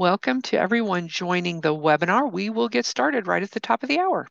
Welcome to everyone joining the webinar. We will get started right at the top of the hour.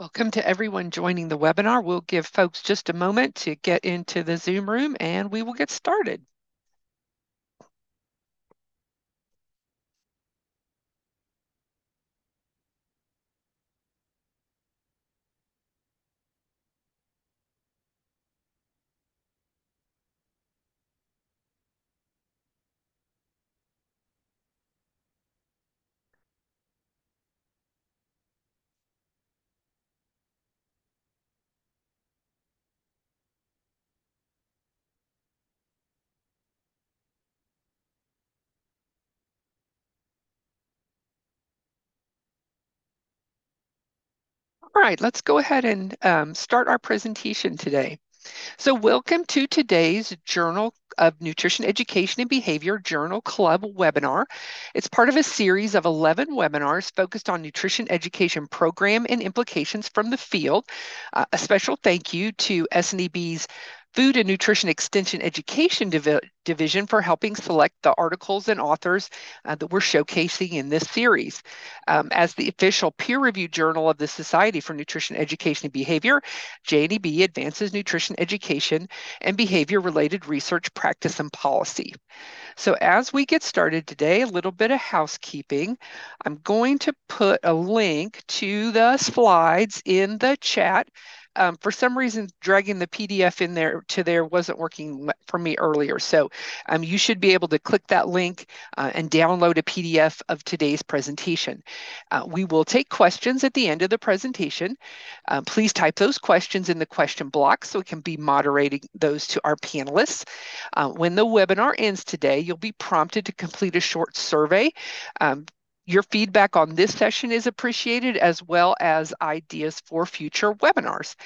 Welcome to everyone joining the webinar. We'll give folks just a moment to get into the Zoom room and we will get started. All right, let's go ahead and um, start our presentation today. So welcome to today's Journal of Nutrition Education and Behavior Journal Club webinar. It's part of a series of 11 webinars focused on nutrition education program and implications from the field. Uh, a special thank you to SNEB's Food and Nutrition Extension Education Div Division for helping select the articles and authors uh, that we're showcasing in this series. Um, as the official peer-reviewed journal of the Society for Nutrition Education and Behavior, JNEB advances nutrition education and behavior-related research practice and policy. So as we get started today, a little bit of housekeeping. I'm going to put a link to the slides in the chat um, for some reason, dragging the PDF in there to there wasn't working for me earlier. So um, you should be able to click that link uh, and download a PDF of today's presentation. Uh, we will take questions at the end of the presentation. Um, please type those questions in the question block so we can be moderating those to our panelists. Uh, when the webinar ends today, you'll be prompted to complete a short survey. Your feedback on this session is appreciated as well as ideas for future webinars.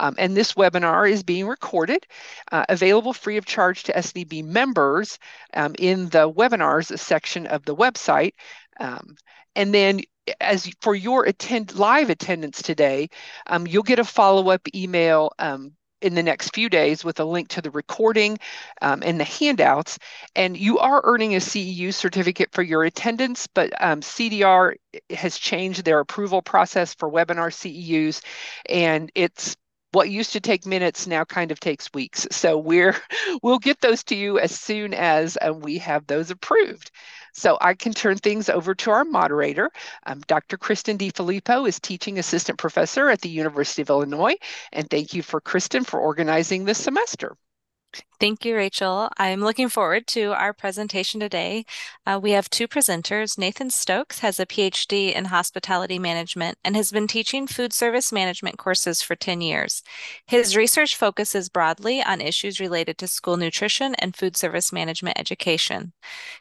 Um, and this webinar is being recorded, uh, available free of charge to SNEB members um, in the webinars section of the website. Um, and then as for your attend live attendance today, um, you'll get a follow-up email um, in the next few days with a link to the recording um, and the handouts. And you are earning a CEU certificate for your attendance, but um, CDR has changed their approval process for webinar CEUs, and it's what used to take minutes now kind of takes weeks. So we're we'll get those to you as soon as um, we have those approved. So I can turn things over to our moderator. Um, Dr. Kristen DiFilippo is teaching assistant professor at the University of Illinois. And thank you for Kristen for organizing this semester. Thank you, Rachel. I'm looking forward to our presentation today. Uh, we have two presenters. Nathan Stokes has a PhD in hospitality management and has been teaching food service management courses for 10 years. His research focuses broadly on issues related to school nutrition and food service management education.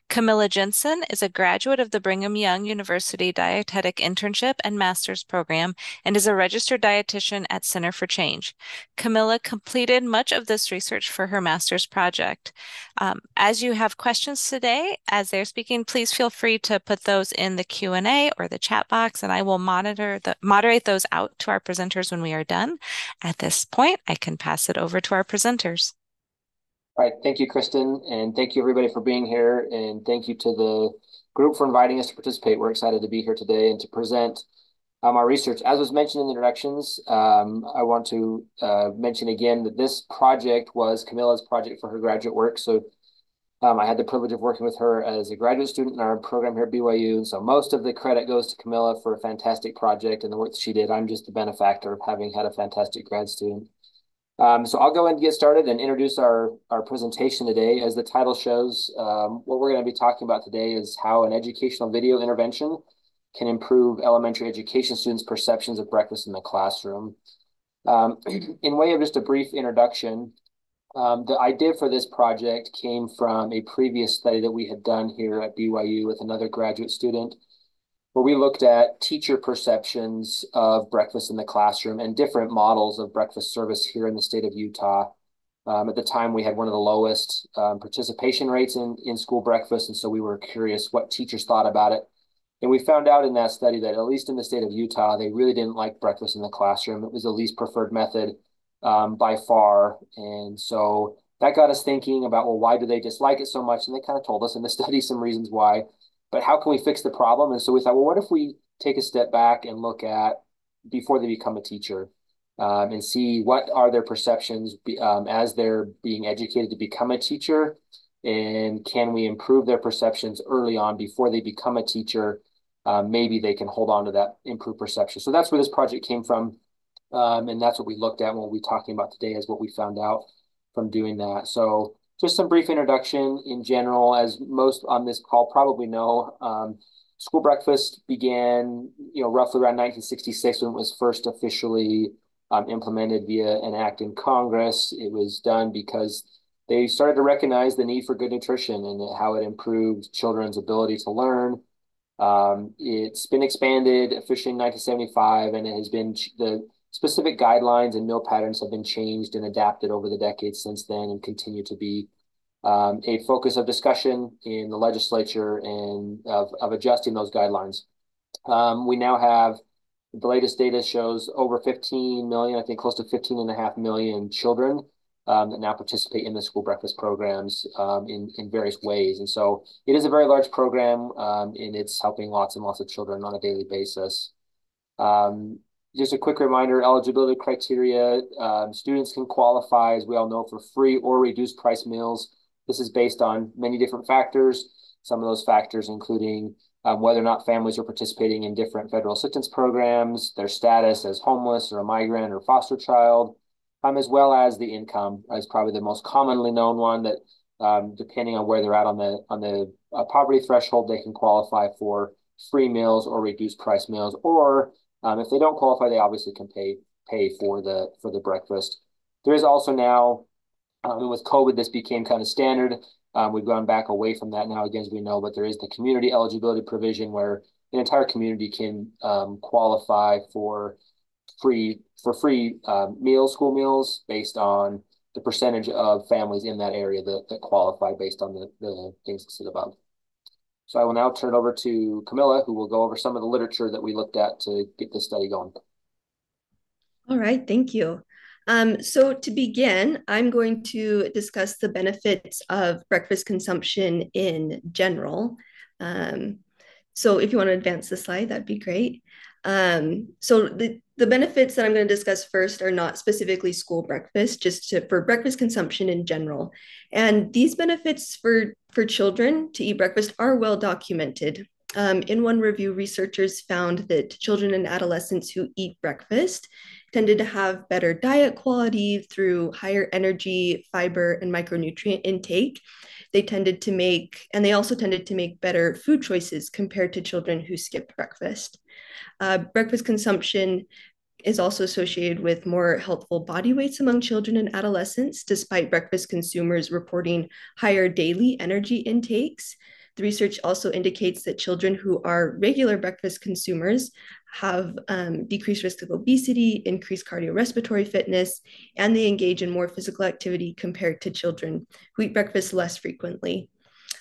Camilla Jensen is a graduate of the Brigham Young University Dietetic Internship and Master's Program and is a registered dietitian at Center for Change. Camilla completed much of this research for her master's project. Um, as you have questions today, as they're speaking, please feel free to put those in the Q&A or the chat box, and I will monitor the, moderate those out to our presenters when we are done. At this point, I can pass it over to our presenters. All right, thank you, Kristen, and thank you everybody for being here, and thank you to the group for inviting us to participate. We're excited to be here today and to present our research. As was mentioned in the introductions, um, I want to uh, mention again that this project was Camilla's project for her graduate work. So um, I had the privilege of working with her as a graduate student in our program here at BYU. And so most of the credit goes to Camilla for a fantastic project and the work that she did. I'm just the benefactor of having had a fantastic grad student. Um, so I'll go and get started and introduce our, our presentation today. As the title shows, um, what we're going to be talking about today is how an educational video intervention can improve elementary education students' perceptions of breakfast in the classroom. Um, in way of just a brief introduction, um, the idea for this project came from a previous study that we had done here at BYU with another graduate student, where we looked at teacher perceptions of breakfast in the classroom and different models of breakfast service here in the state of Utah. Um, at the time, we had one of the lowest um, participation rates in, in school breakfast, and so we were curious what teachers thought about it. And we found out in that study that at least in the state of Utah, they really didn't like breakfast in the classroom. It was the least preferred method um, by far. And so that got us thinking about, well, why do they dislike it so much? And they kind of told us in the study some reasons why. But how can we fix the problem? And so we thought, well, what if we take a step back and look at before they become a teacher um, and see what are their perceptions um, as they're being educated to become a teacher and can we improve their perceptions early on before they become a teacher um, maybe they can hold on to that improved perception. So that's where this project came from. Um, and that's what we looked at when we're talking about today is what we found out from doing that. So just some brief introduction in general, as most on this call probably know, um, school breakfast began, you know, roughly around 1966 when it was first officially um, implemented via an act in Congress. It was done because they started to recognize the need for good nutrition and how it improved children's ability to learn, um, it's been expanded officially in 1975, and it has been the specific guidelines and meal patterns have been changed and adapted over the decades since then and continue to be um, a focus of discussion in the legislature and of, of adjusting those guidelines. Um, we now have the latest data shows over 15 million, I think close to 15 and a half million children um, that now participate in the school breakfast programs um, in, in various ways. And so it is a very large program um, and it's helping lots and lots of children on a daily basis. Um, just a quick reminder, eligibility criteria, um, students can qualify, as we all know, for free or reduced price meals. This is based on many different factors. Some of those factors including um, whether or not families are participating in different federal assistance programs, their status as homeless or a migrant or foster child, um, as well as the income is probably the most commonly known one that um, depending on where they're at on the on the uh, poverty threshold, they can qualify for free meals or reduced price meals, or um, if they don't qualify, they obviously can pay pay for the for the breakfast. There is also now, um, with COVID, this became kind of standard. Um, we've gone back away from that now, again, as we know, but there is the community eligibility provision where an entire community can um, qualify for free for free uh, meals, school meals, based on the percentage of families in that area that, that qualify based on the, the things listed above. So I will now turn over to Camilla, who will go over some of the literature that we looked at to get this study going. All right, thank you. Um, so to begin, I'm going to discuss the benefits of breakfast consumption in general. Um, so if you want to advance the slide, that'd be great. Um, so the, the benefits that I'm going to discuss first are not specifically school breakfast, just to, for breakfast consumption in general. And these benefits for, for children to eat breakfast are well documented. Um, in one review, researchers found that children and adolescents who eat breakfast tended to have better diet quality through higher energy, fiber, and micronutrient intake. They tended to make, and they also tended to make better food choices compared to children who skipped breakfast. Uh, breakfast consumption is also associated with more healthful body weights among children and adolescents, despite breakfast consumers reporting higher daily energy intakes. The research also indicates that children who are regular breakfast consumers have um, decreased risk of obesity, increased cardiorespiratory fitness, and they engage in more physical activity compared to children who eat breakfast less frequently.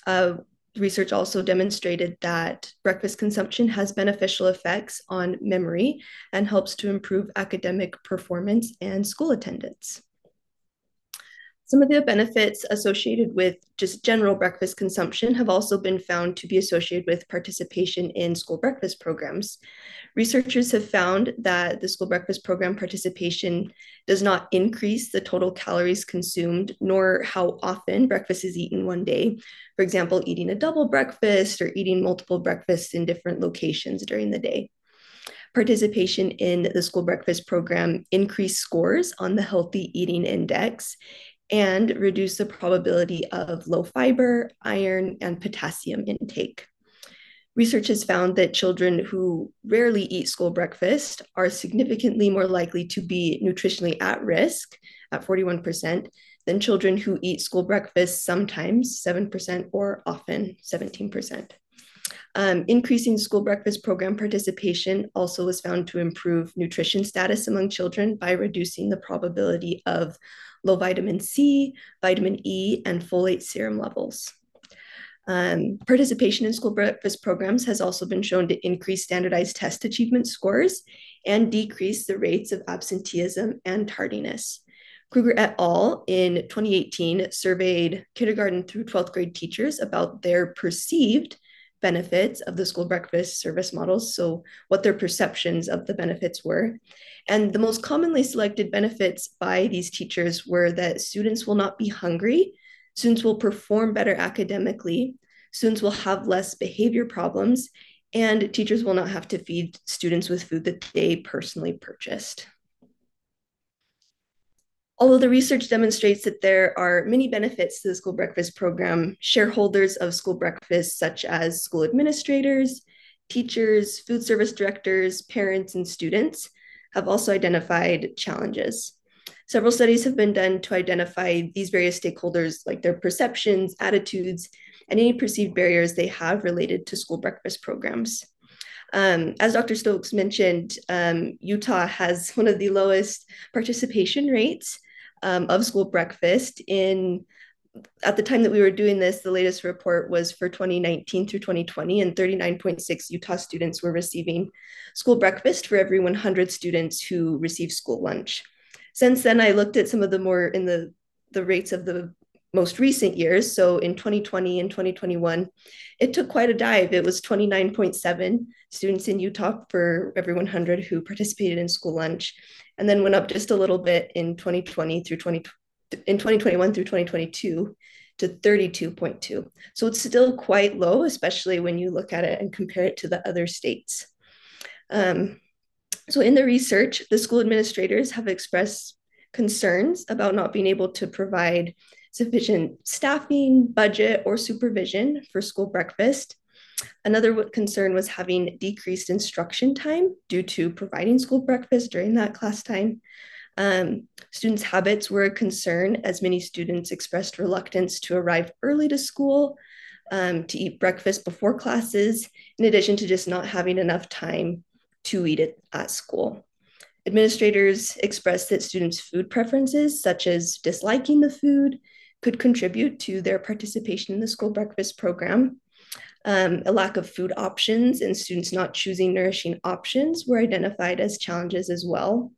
Uh, research also demonstrated that breakfast consumption has beneficial effects on memory and helps to improve academic performance and school attendance. Some of the benefits associated with just general breakfast consumption have also been found to be associated with participation in school breakfast programs. Researchers have found that the school breakfast program participation does not increase the total calories consumed, nor how often breakfast is eaten one day. For example, eating a double breakfast or eating multiple breakfasts in different locations during the day participation in the school breakfast program increased scores on the healthy eating index and reduce the probability of low fiber, iron, and potassium intake. Research has found that children who rarely eat school breakfast are significantly more likely to be nutritionally at risk at 41% than children who eat school breakfast sometimes 7% or often 17%. Um, increasing school breakfast program participation also was found to improve nutrition status among children by reducing the probability of low vitamin C, vitamin E, and folate serum levels. Um, participation in school breakfast programs has also been shown to increase standardized test achievement scores and decrease the rates of absenteeism and tardiness. Kruger et al. in 2018 surveyed kindergarten through 12th grade teachers about their perceived benefits of the school breakfast service models, so what their perceptions of the benefits were. And the most commonly selected benefits by these teachers were that students will not be hungry, students will perform better academically, students will have less behavior problems, and teachers will not have to feed students with food that they personally purchased. Although the research demonstrates that there are many benefits to the school breakfast program, shareholders of school breakfast, such as school administrators, teachers, food service directors, parents, and students, have also identified challenges. Several studies have been done to identify these various stakeholders, like their perceptions, attitudes, and any perceived barriers they have related to school breakfast programs. Um, as Dr. Stokes mentioned, um, Utah has one of the lowest participation rates um, of school breakfast in at the time that we were doing this, the latest report was for 2019 through 2020, and 39.6 Utah students were receiving school breakfast for every 100 students who received school lunch. Since then, I looked at some of the more in the the rates of the most recent years. So in 2020 and 2021, it took quite a dive. It was 29.7 students in Utah for every 100 who participated in school lunch, and then went up just a little bit in 2020 through 20 in 2021 through 2022 to 32.2. So it's still quite low, especially when you look at it and compare it to the other states. Um, so in the research, the school administrators have expressed concerns about not being able to provide sufficient staffing, budget, or supervision for school breakfast. Another concern was having decreased instruction time due to providing school breakfast during that class time. Um, students' habits were a concern as many students expressed reluctance to arrive early to school, um, to eat breakfast before classes, in addition to just not having enough time to eat it at school. Administrators expressed that students' food preferences, such as disliking the food, could contribute to their participation in the school breakfast program. Um, a lack of food options and students not choosing nourishing options were identified as challenges as well.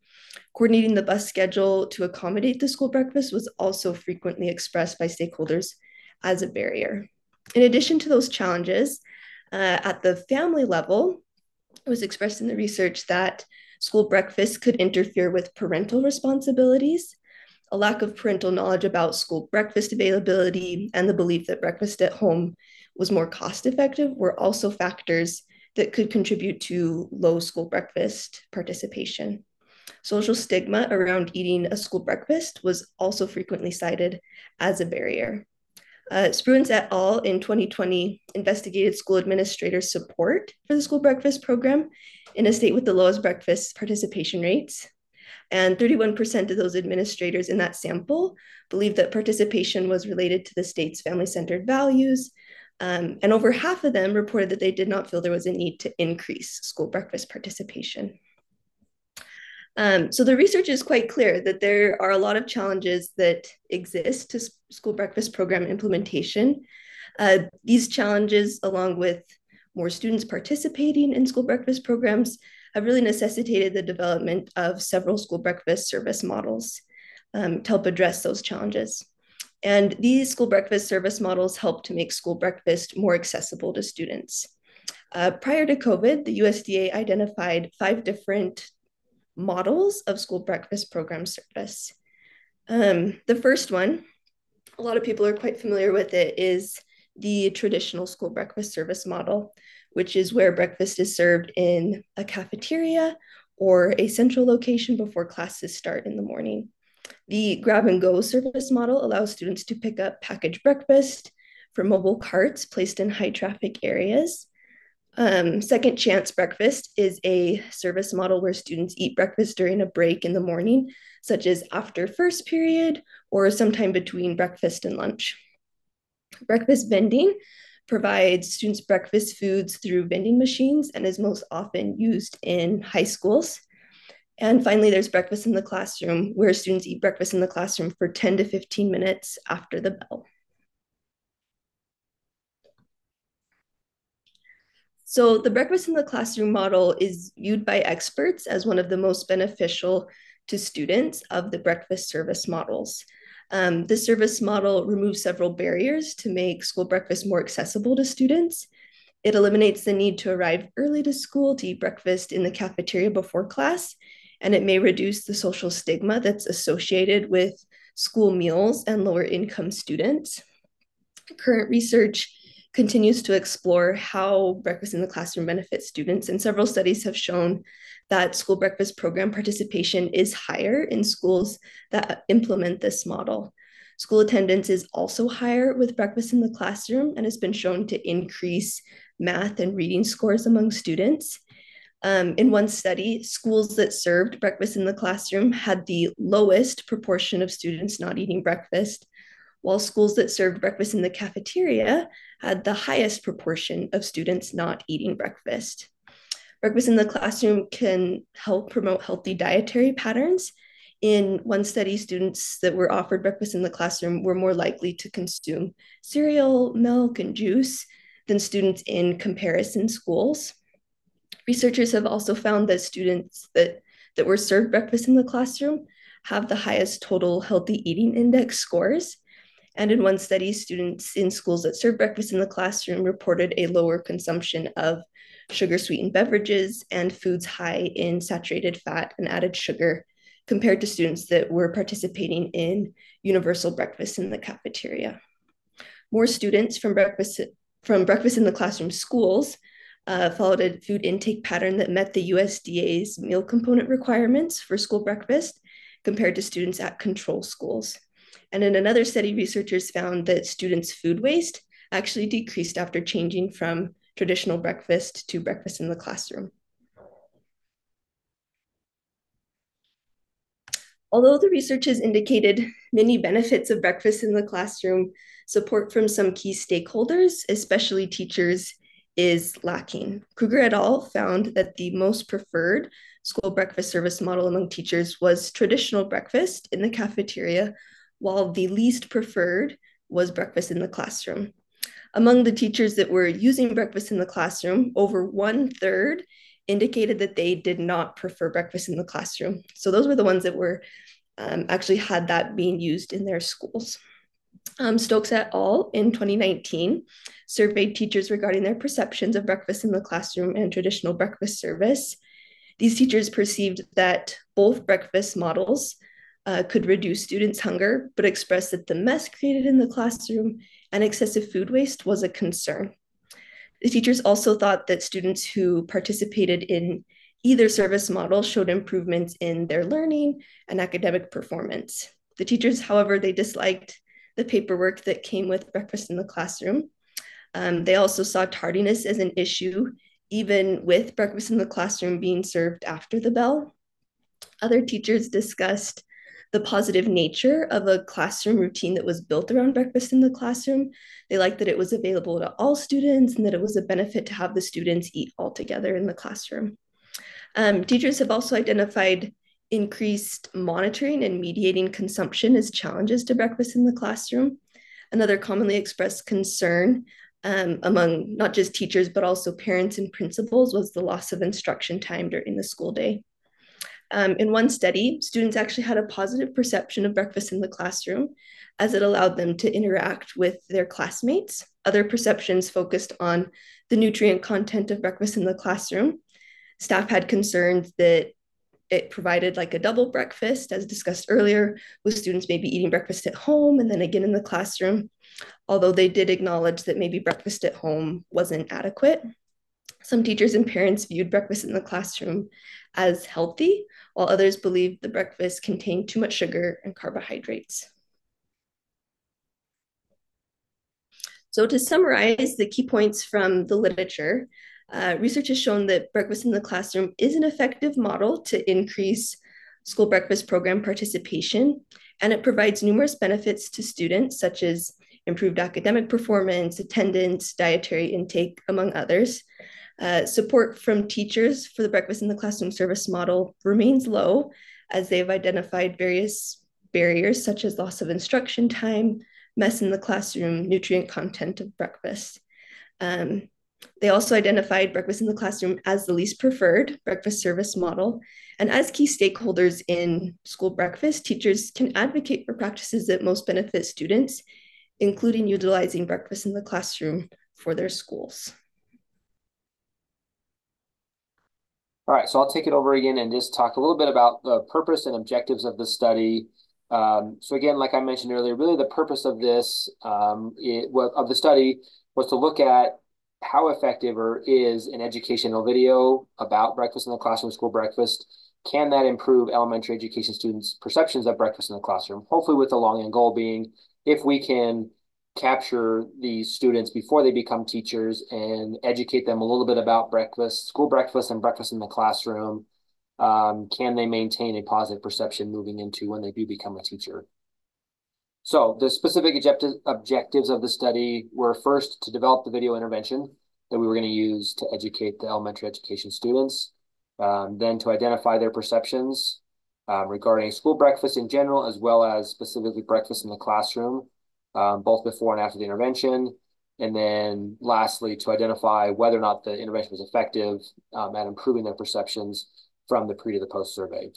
Coordinating the bus schedule to accommodate the school breakfast was also frequently expressed by stakeholders as a barrier. In addition to those challenges, uh, at the family level, it was expressed in the research that school breakfast could interfere with parental responsibilities. A lack of parental knowledge about school breakfast availability and the belief that breakfast at home was more cost effective were also factors that could contribute to low school breakfast participation. Social stigma around eating a school breakfast was also frequently cited as a barrier. Uh, Spruance et al. in 2020 investigated school administrators' support for the school breakfast program in a state with the lowest breakfast participation rates. And 31% of those administrators in that sample believed that participation was related to the state's family centered values. Um, and over half of them reported that they did not feel there was a need to increase school breakfast participation. Um, so the research is quite clear that there are a lot of challenges that exist to school breakfast program implementation. Uh, these challenges, along with more students participating in school breakfast programs, have really necessitated the development of several school breakfast service models um, to help address those challenges. And these school breakfast service models help to make school breakfast more accessible to students. Uh, prior to COVID, the USDA identified five different models of school breakfast program service. Um, the first one, a lot of people are quite familiar with it, is the traditional school breakfast service model, which is where breakfast is served in a cafeteria or a central location before classes start in the morning. The grab and go service model allows students to pick up packaged breakfast from mobile carts placed in high traffic areas. Um, Second Chance Breakfast is a service model where students eat breakfast during a break in the morning, such as after first period or sometime between breakfast and lunch. Breakfast vending provides students breakfast foods through vending machines and is most often used in high schools. And finally, there's breakfast in the classroom, where students eat breakfast in the classroom for 10 to 15 minutes after the bell. So the breakfast in the classroom model is viewed by experts as one of the most beneficial to students of the breakfast service models. Um, the service model removes several barriers to make school breakfast more accessible to students. It eliminates the need to arrive early to school to eat breakfast in the cafeteria before class, and it may reduce the social stigma that's associated with school meals and lower income students. Current research continues to explore how breakfast in the classroom benefits students, and several studies have shown that school breakfast program participation is higher in schools that implement this model. School attendance is also higher with breakfast in the classroom and has been shown to increase math and reading scores among students. Um, in one study, schools that served breakfast in the classroom had the lowest proportion of students not eating breakfast, while schools that served breakfast in the cafeteria had the highest proportion of students not eating breakfast. Breakfast in the classroom can help promote healthy dietary patterns. In one study, students that were offered breakfast in the classroom were more likely to consume cereal, milk, and juice than students in comparison schools. Researchers have also found that students that, that were served breakfast in the classroom have the highest total healthy eating index scores and in one study, students in schools that served breakfast in the classroom reported a lower consumption of sugar sweetened beverages and foods high in saturated fat and added sugar compared to students that were participating in universal breakfast in the cafeteria. More students from breakfast, from breakfast in the classroom schools uh, followed a food intake pattern that met the USDA's meal component requirements for school breakfast compared to students at control schools. And in another study, researchers found that students' food waste actually decreased after changing from traditional breakfast to breakfast in the classroom. Although the research has indicated many benefits of breakfast in the classroom, support from some key stakeholders, especially teachers, is lacking. Kruger et al. found that the most preferred school breakfast service model among teachers was traditional breakfast in the cafeteria while the least preferred was breakfast in the classroom. Among the teachers that were using breakfast in the classroom, over one third indicated that they did not prefer breakfast in the classroom. So those were the ones that were um, actually had that being used in their schools. Um, Stokes et al. in 2019 surveyed teachers regarding their perceptions of breakfast in the classroom and traditional breakfast service. These teachers perceived that both breakfast models uh, could reduce students' hunger, but expressed that the mess created in the classroom and excessive food waste was a concern. The teachers also thought that students who participated in either service model showed improvements in their learning and academic performance. The teachers, however, they disliked the paperwork that came with breakfast in the classroom. Um, they also saw tardiness as an issue, even with breakfast in the classroom being served after the bell. Other teachers discussed the positive nature of a classroom routine that was built around breakfast in the classroom. They liked that it was available to all students and that it was a benefit to have the students eat all together in the classroom. Um, teachers have also identified increased monitoring and mediating consumption as challenges to breakfast in the classroom. Another commonly expressed concern um, among not just teachers, but also parents and principals was the loss of instruction time during the school day. Um, in one study, students actually had a positive perception of breakfast in the classroom as it allowed them to interact with their classmates. Other perceptions focused on the nutrient content of breakfast in the classroom. Staff had concerns that it provided like a double breakfast, as discussed earlier, with students maybe eating breakfast at home and then again in the classroom, although they did acknowledge that maybe breakfast at home wasn't adequate. Some teachers and parents viewed breakfast in the classroom as healthy, while others believed the breakfast contained too much sugar and carbohydrates. So to summarize the key points from the literature, uh, research has shown that breakfast in the classroom is an effective model to increase school breakfast program participation, and it provides numerous benefits to students, such as improved academic performance, attendance, dietary intake, among others. Uh, support from teachers for the breakfast in the classroom service model remains low as they've identified various barriers such as loss of instruction time, mess in the classroom, nutrient content of breakfast. Um, they also identified breakfast in the classroom as the least preferred breakfast service model. And as key stakeholders in school breakfast, teachers can advocate for practices that most benefit students, including utilizing breakfast in the classroom for their schools. All right, so I'll take it over again and just talk a little bit about the purpose and objectives of the study. Um, so again, like I mentioned earlier, really the purpose of this um, it, of the study was to look at how effective or is an educational video about breakfast in the classroom, school breakfast. Can that improve elementary education students' perceptions of breakfast in the classroom? Hopefully, with the long end goal being if we can capture these students before they become teachers and educate them a little bit about breakfast, school breakfast, and breakfast in the classroom. Um, can they maintain a positive perception moving into when they do become a teacher? So the specific objective, objectives of the study were first to develop the video intervention that we were going to use to educate the elementary education students, um, then to identify their perceptions um, regarding school breakfast in general, as well as specifically breakfast in the classroom, um, both before and after the intervention. And then lastly, to identify whether or not the intervention was effective um, at improving their perceptions from the pre to the post survey.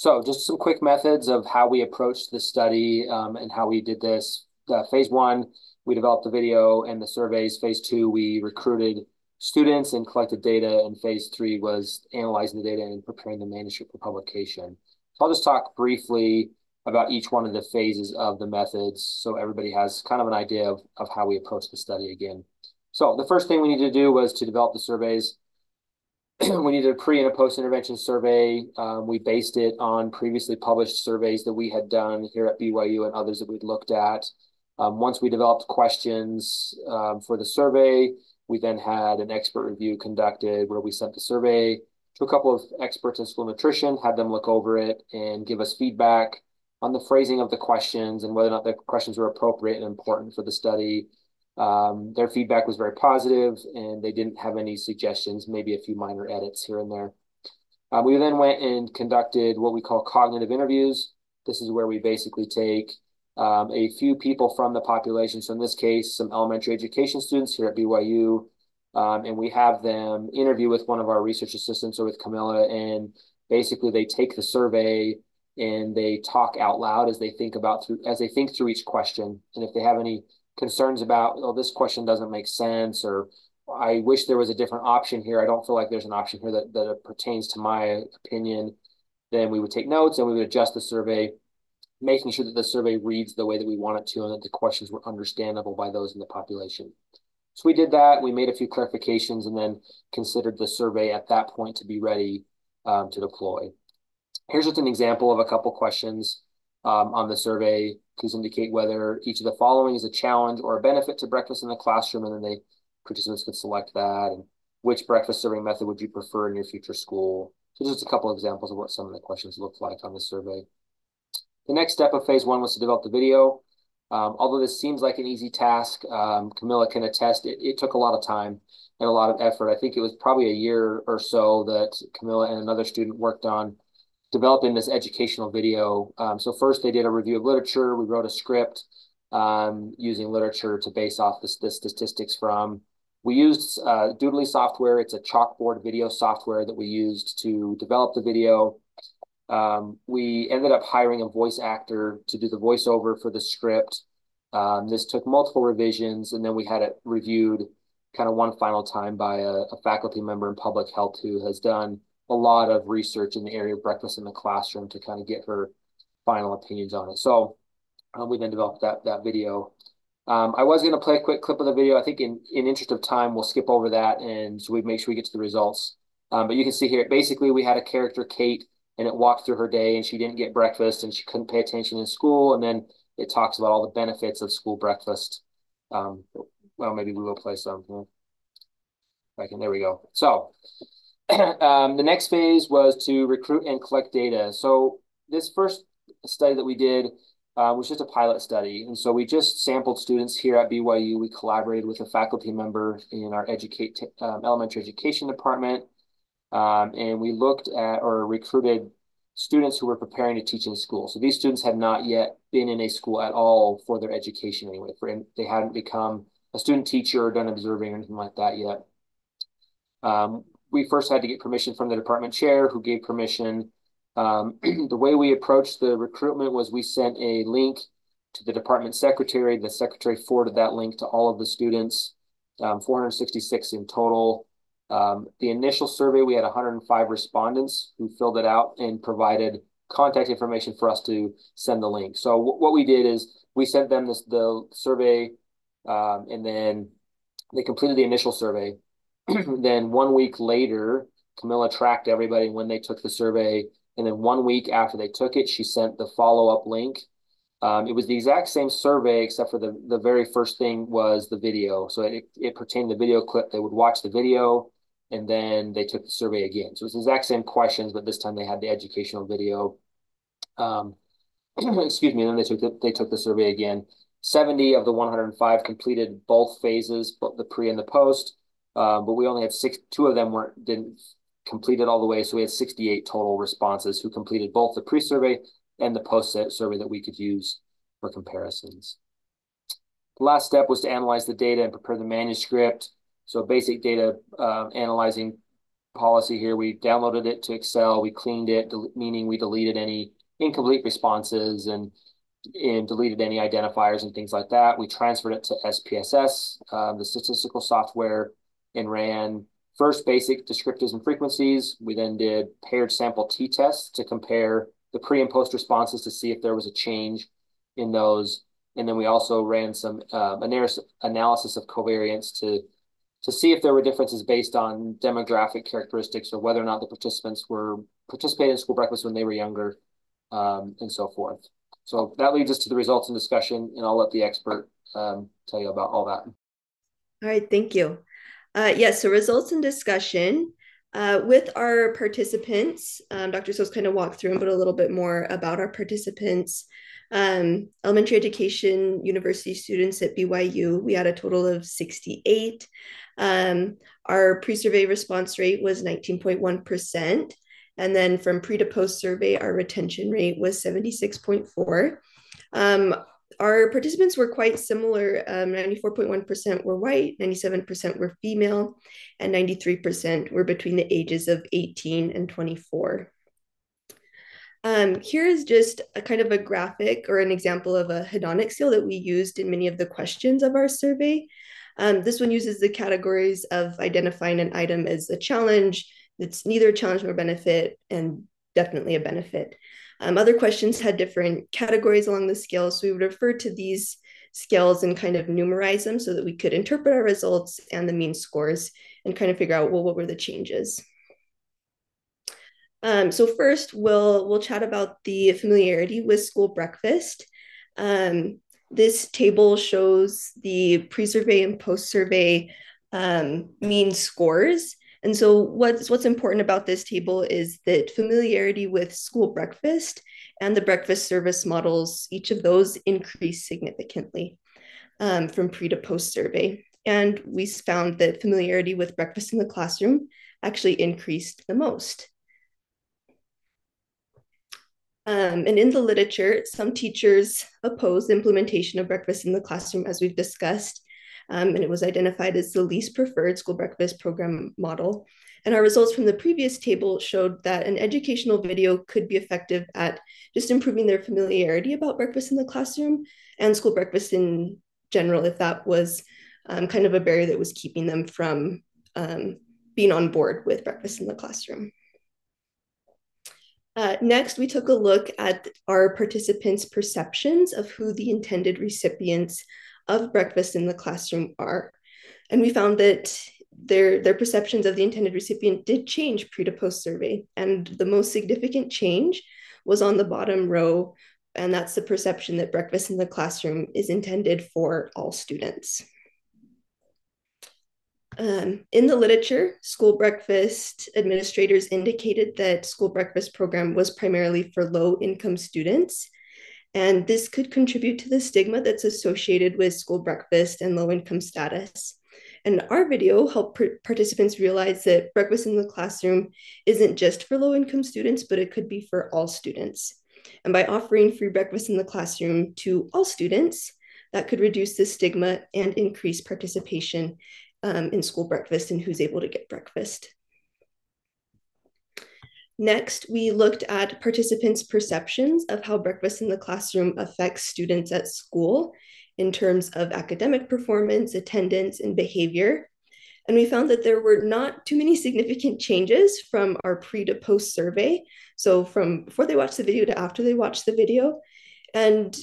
So just some quick methods of how we approached the study um, and how we did this. Uh, phase one, we developed the video and the surveys. Phase two, we recruited students and collected data. And phase three was analyzing the data and preparing the manuscript for publication. So I'll just talk briefly about each one of the phases of the methods so everybody has kind of an idea of, of how we approach the study again. So the first thing we needed to do was to develop the surveys. we needed a pre and a post intervention survey. Um, we based it on previously published surveys that we had done here at BYU and others that we'd looked at. Um, once we developed questions um, for the survey, we then had an expert review conducted where we sent the survey to a couple of experts in school nutrition, had them look over it and give us feedback on the phrasing of the questions and whether or not the questions were appropriate and important for the study. Um, their feedback was very positive and they didn't have any suggestions, maybe a few minor edits here and there. Uh, we then went and conducted what we call cognitive interviews. This is where we basically take um, a few people from the population. So in this case, some elementary education students here at BYU, um, and we have them interview with one of our research assistants or with Camilla, and basically they take the survey and they talk out loud as they think about through as they think through each question. And if they have any concerns about, oh, this question doesn't make sense, or I wish there was a different option here. I don't feel like there's an option here that, that pertains to my opinion. Then we would take notes and we would adjust the survey, making sure that the survey reads the way that we want it to and that the questions were understandable by those in the population. So we did that. We made a few clarifications and then considered the survey at that point to be ready um, to deploy. Here's just an example of a couple questions um, on the survey. Please indicate whether each of the following is a challenge or a benefit to breakfast in the classroom, and then they participants could select that. And which breakfast serving method would you prefer in your future school? So just a couple examples of what some of the questions look like on the survey. The next step of phase one was to develop the video. Um, although this seems like an easy task, um, Camilla can attest it, it took a lot of time and a lot of effort. I think it was probably a year or so that Camilla and another student worked on developing this educational video. Um, so first they did a review of literature. We wrote a script um, using literature to base off the, the statistics from. We used uh, Doodly software. It's a chalkboard video software that we used to develop the video. Um, we ended up hiring a voice actor to do the voiceover for the script. Um, this took multiple revisions, and then we had it reviewed kind of one final time by a, a, faculty member in public health who has done a lot of research in the area of breakfast in the classroom to kind of get her final opinions on it. So um, we then developed that that video. Um, I was going to play a quick clip of the video. I think in, in interest of time, we'll skip over that and so we make sure we get to the results. Um, but you can see here, basically we had a character, Kate, and it walked through her day and she didn't get breakfast and she couldn't pay attention in school. And then it talks about all the benefits of school breakfast. Um, well, maybe we will play some. Right, and there we go. So um, the next phase was to recruit and collect data. So this first study that we did uh, was just a pilot study. And so we just sampled students here at BYU. We collaborated with a faculty member in our educate um, elementary education department um, and we looked at or recruited students who were preparing to teach in school. So these students had not yet been in a school at all for their education anyway. For they hadn't become a student teacher or done observing or anything like that yet. Um, we first had to get permission from the department chair who gave permission. Um, the way we approached the recruitment was we sent a link to the department secretary. The secretary forwarded that link to all of the students, um, 466 in total. Um, the initial survey, we had 105 respondents who filled it out and provided contact information for us to send the link. So what we did is we sent them this, the survey um, and then they completed the initial survey. then one week later, Camilla tracked everybody when they took the survey. And then one week after they took it, she sent the follow-up link. Um, it was the exact same survey, except for the, the very first thing was the video. So it, it pertained the video clip. They would watch the video and then they took the survey again. So it's the exact same questions, but this time they had the educational video. Um, excuse me. And then they took the, they took the survey again. 70 of the 105 completed both phases, both the pre and the post. Uh, but we only had six. Two of them weren't didn't complete it all the way. So we had 68 total responses who completed both the pre-survey and the post survey that we could use for comparisons. The last step was to analyze the data and prepare the manuscript. So basic data uh, analyzing policy here, we downloaded it to Excel, we cleaned it, meaning we deleted any incomplete responses and, and deleted any identifiers and things like that. We transferred it to SPSS, um, the statistical software, and ran first basic descriptors and frequencies. We then did paired sample t-tests to compare the pre and post responses to see if there was a change in those. And then we also ran some uh, analysis of covariance to to see if there were differences based on demographic characteristics or whether or not the participants were participating in school breakfast when they were younger um, and so forth. So that leads us to the results and discussion, and I'll let the expert um, tell you about all that. All right, thank you. Uh, yes, so results and discussion. Uh, with our participants, um, Dr. Stokes kind of walked through but a little bit more about our participants. Um, elementary education university students at BYU, we had a total of 68. Um, our pre-survey response rate was 19.1%. And then from pre to post survey, our retention rate was 76.4. Um, our participants were quite similar. 94.1% um, were white, 97% were female, and 93% were between the ages of 18 and 24. Um, here is just a kind of a graphic or an example of a hedonic scale that we used in many of the questions of our survey. Um, this one uses the categories of identifying an item as a challenge, that's neither a challenge nor benefit, and definitely a benefit. Um, other questions had different categories along the scale, so we would refer to these scales and kind of numerize them so that we could interpret our results and the mean scores and kind of figure out, well, what were the changes? Um, so first, we'll we'll chat about the familiarity with school breakfast. Um, this table shows the pre-survey and post-survey um, mean scores. And so what's what's important about this table is that familiarity with school breakfast and the breakfast service models, each of those increased significantly um, from pre to post survey. And we found that familiarity with breakfast in the classroom actually increased the most. Um, and in the literature, some teachers oppose implementation of breakfast in the classroom, as we've discussed, um, and it was identified as the least preferred school breakfast program model. And our results from the previous table showed that an educational video could be effective at just improving their familiarity about breakfast in the classroom and school breakfast in general, if that was um, kind of a barrier that was keeping them from um, being on board with breakfast in the classroom. Uh, next, we took a look at our participants' perceptions of who the intended recipients of breakfast in the classroom are. And we found that their, their perceptions of the intended recipient did change pre to post survey. And the most significant change was on the bottom row, and that's the perception that breakfast in the classroom is intended for all students. Um, in the literature, school breakfast administrators indicated that school breakfast program was primarily for low income students. And this could contribute to the stigma that's associated with school breakfast and low income status. And our video helped participants realize that breakfast in the classroom isn't just for low income students, but it could be for all students. And by offering free breakfast in the classroom to all students, that could reduce the stigma and increase participation um, in school breakfast and who's able to get breakfast. Next, we looked at participants' perceptions of how breakfast in the classroom affects students at school in terms of academic performance, attendance, and behavior. And we found that there were not too many significant changes from our pre to post survey. So, from before they watched the video to after they watched the video. And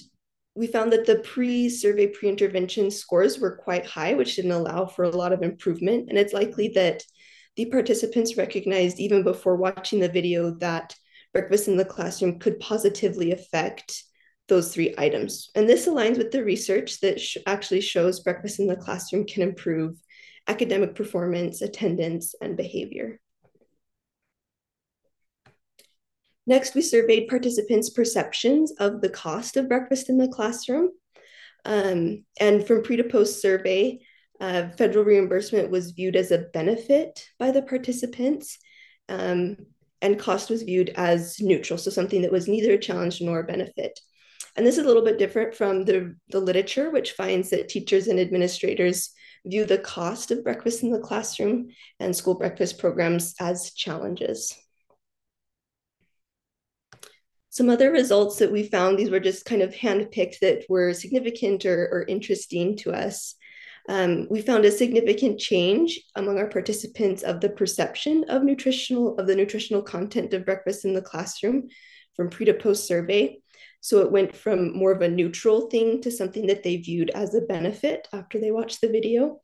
we found that the pre-survey pre-intervention scores were quite high, which didn't allow for a lot of improvement. And it's likely that the participants recognized even before watching the video that breakfast in the classroom could positively affect those three items. And this aligns with the research that sh actually shows breakfast in the classroom can improve academic performance, attendance, and behavior. Next, we surveyed participants' perceptions of the cost of breakfast in the classroom. Um, and from pre to post survey, uh, federal reimbursement was viewed as a benefit by the participants, um, and cost was viewed as neutral, so something that was neither a challenge nor a benefit. And this is a little bit different from the, the literature, which finds that teachers and administrators view the cost of breakfast in the classroom and school breakfast programs as challenges. Some other results that we found, these were just kind of handpicked that were significant or, or interesting to us. Um, we found a significant change among our participants of the perception of nutritional of the nutritional content of breakfast in the classroom from pre to post survey. So it went from more of a neutral thing to something that they viewed as a benefit after they watched the video.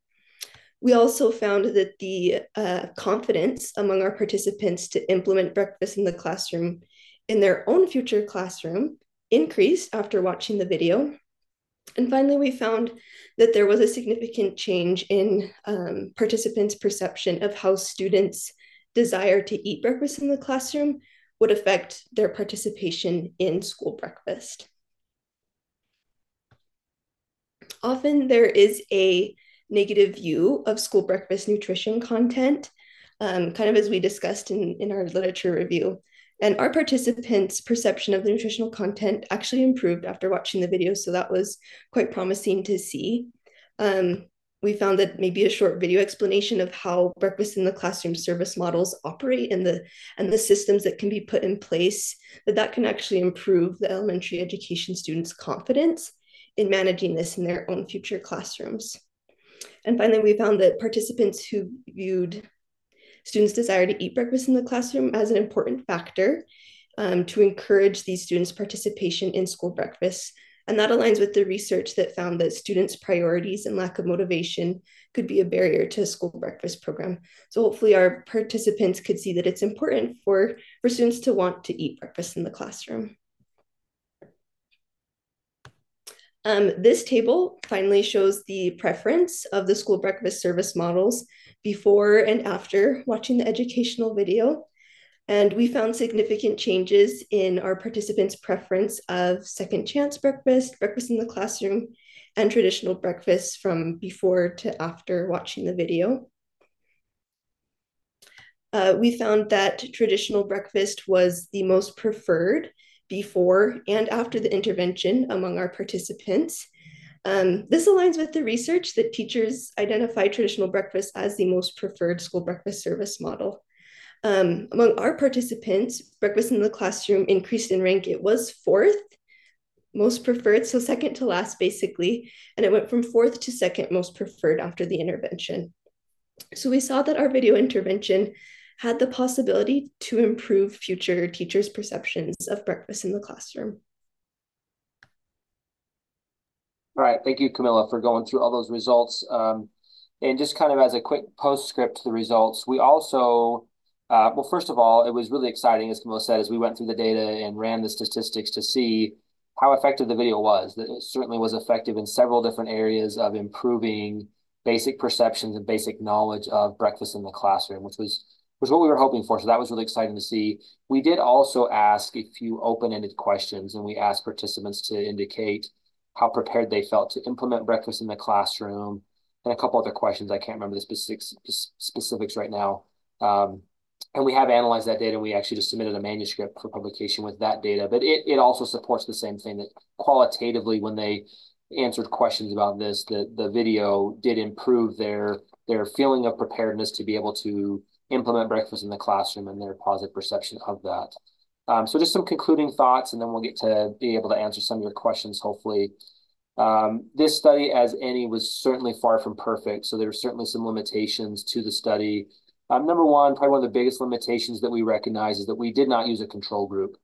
We also found that the uh, confidence among our participants to implement breakfast in the classroom in their own future classroom increased after watching the video. And finally, we found that there was a significant change in um, participants' perception of how students' desire to eat breakfast in the classroom would affect their participation in school breakfast. Often there is a negative view of school breakfast nutrition content, um, kind of as we discussed in, in our literature review. And our participants' perception of the nutritional content actually improved after watching the video. So that was quite promising to see. Um, we found that maybe a short video explanation of how breakfast in the classroom service models operate and the and the systems that can be put in place that that can actually improve the elementary education students confidence in managing this in their own future classrooms and finally we found that participants who viewed students desire to eat breakfast in the classroom as an important factor um, to encourage these students participation in school breakfast and that aligns with the research that found that students' priorities and lack of motivation could be a barrier to a school breakfast program. So hopefully our participants could see that it's important for, for students to want to eat breakfast in the classroom. Um, this table finally shows the preference of the school breakfast service models before and after watching the educational video. And we found significant changes in our participants' preference of second chance breakfast, breakfast in the classroom, and traditional breakfast from before to after watching the video. Uh, we found that traditional breakfast was the most preferred before and after the intervention among our participants. Um, this aligns with the research that teachers identify traditional breakfast as the most preferred school breakfast service model. Um, among our participants, breakfast in the classroom increased in rank. It was fourth most preferred, so second to last, basically, and it went from fourth to second most preferred after the intervention. So we saw that our video intervention had the possibility to improve future teachers' perceptions of breakfast in the classroom. All right, thank you, Camilla, for going through all those results. Um, and just kind of as a quick postscript to the results, we also uh, well, first of all, it was really exciting, as Camilla said, as we went through the data and ran the statistics to see how effective the video was. That it certainly was effective in several different areas of improving basic perceptions and basic knowledge of breakfast in the classroom, which was was what we were hoping for. So that was really exciting to see. We did also ask a few open-ended questions, and we asked participants to indicate how prepared they felt to implement breakfast in the classroom, and a couple other questions. I can't remember the specifics specifics right now. Um, and we have analyzed that data and we actually just submitted a manuscript for publication with that data but it, it also supports the same thing that qualitatively when they answered questions about this the, the video did improve their their feeling of preparedness to be able to implement breakfast in the classroom and their positive perception of that um, so just some concluding thoughts and then we'll get to be able to answer some of your questions hopefully um, this study as any was certainly far from perfect so there were certainly some limitations to the study um, number one, probably one of the biggest limitations that we recognize is that we did not use a control group.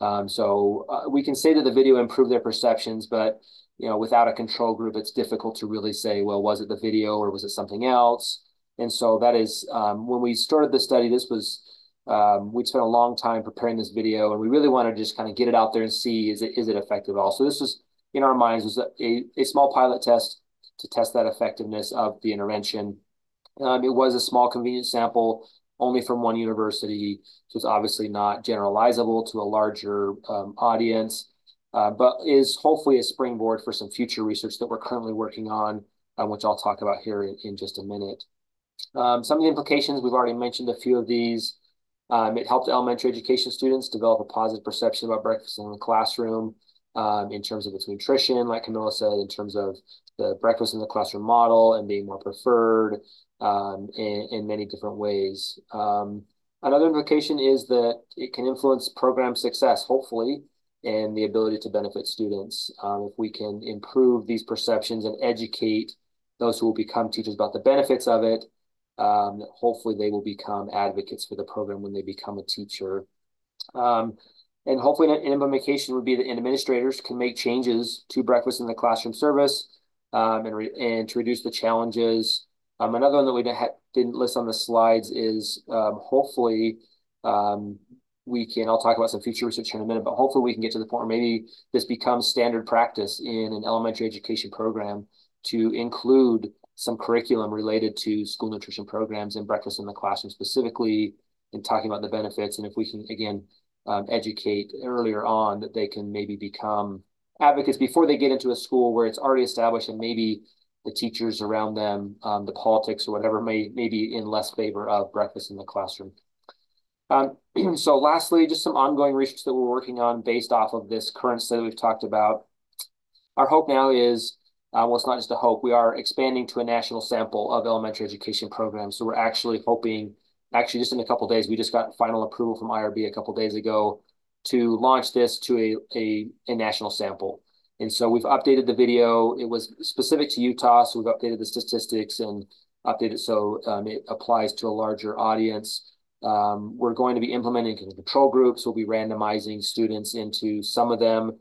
Um, so uh, we can say that the video improved their perceptions, but you know, without a control group, it's difficult to really say, well, was it the video or was it something else? And so that is um, when we started the study. This was um, we'd spent a long time preparing this video, and we really wanted to just kind of get it out there and see is it is it effective at all. So this was in our minds was a, a small pilot test to test that effectiveness of the intervention. Um, it was a small convenient sample only from one university, so it's obviously not generalizable to a larger um, audience, uh, but is hopefully a springboard for some future research that we're currently working on, um, which I'll talk about here in, in just a minute. Um, some of the implications, we've already mentioned a few of these. Um, it helped elementary education students develop a positive perception about breakfast in the classroom um, in terms of its nutrition, like Camilla said, in terms of the breakfast in the classroom model and being more preferred, um, in, in many different ways. Um, another implication is that it can influence program success, hopefully, and the ability to benefit students. Um, if we can improve these perceptions and educate those who will become teachers about the benefits of it, um, hopefully they will become advocates for the program when they become a teacher. Um, and hopefully an implementation would be that administrators can make changes to breakfast in the classroom service um, and, and to reduce the challenges um, another one that we didn't list on the slides is um, hopefully um, we can, I'll talk about some future research in a minute, but hopefully we can get to the point where maybe this becomes standard practice in an elementary education program to include some curriculum related to school nutrition programs and breakfast in the classroom specifically and talking about the benefits. And if we can, again, um, educate earlier on that they can maybe become advocates before they get into a school where it's already established and maybe the teachers around them, um, the politics or whatever may, may be in less favor of breakfast in the classroom. Um, so lastly, just some ongoing research that we're working on based off of this current study we've talked about. Our hope now is uh, well, it's not just a hope. We are expanding to a national sample of elementary education programs. So we're actually hoping, actually, just in a couple days, we just got final approval from IRB a couple days ago to launch this to a, a, a national sample. And so we've updated the video. It was specific to Utah, so we've updated the statistics and updated so um, it applies to a larger audience. Um, we're going to be implementing control groups. We'll be randomizing students into some of them.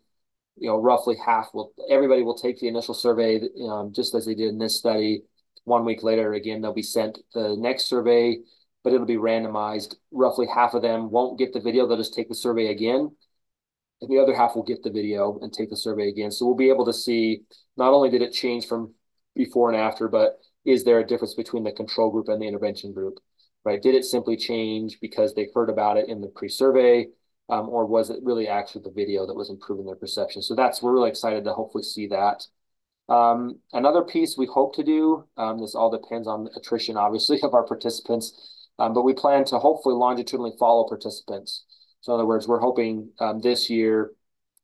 You know, roughly half will everybody will take the initial survey, um, just as they did in this study. One week later, again, they'll be sent the next survey, but it'll be randomized. Roughly half of them won't get the video; they'll just take the survey again, and the other half will get the video and take the survey again. So we'll be able to see not only did it change from before and after, but is there a difference between the control group and the intervention group? right? Did it simply change because they heard about it in the pre-survey, um, or was it really actually the video that was improving their perception? So that's we're really excited to hopefully see that. Um, another piece we hope to do, um, this all depends on attrition, obviously, of our participants, um, but we plan to hopefully longitudinally follow participants. So in other words, we're hoping um, this year